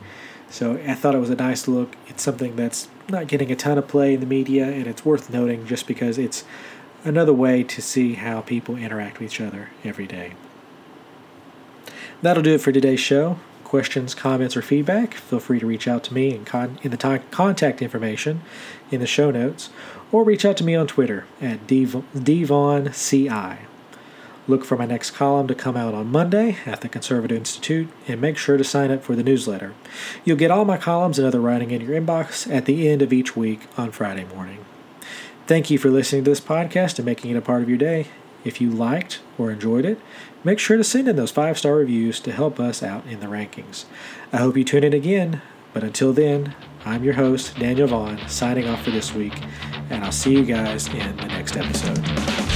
So I thought it was a nice look. It's something that's not getting a ton of play in the media, and it's worth noting just because it's another way to see how people interact with each other every day. That'll do it for today's show. Questions, comments, or feedback, feel free to reach out to me in, con- in the t- contact information in the show notes, or reach out to me on Twitter at DVonCI. Look for my next column to come out on Monday at the Conservative Institute, and make sure to sign up for the newsletter. You'll get all my columns and other writing in your inbox at the end of each week on Friday morning. Thank you for listening to this podcast and making it a part of your day. If you liked or enjoyed it, make sure to send in those five star reviews to help us out in the rankings. I hope you tune in again, but until then, I'm your host, Daniel Vaughan, signing off for this week, and I'll see you guys in the next episode.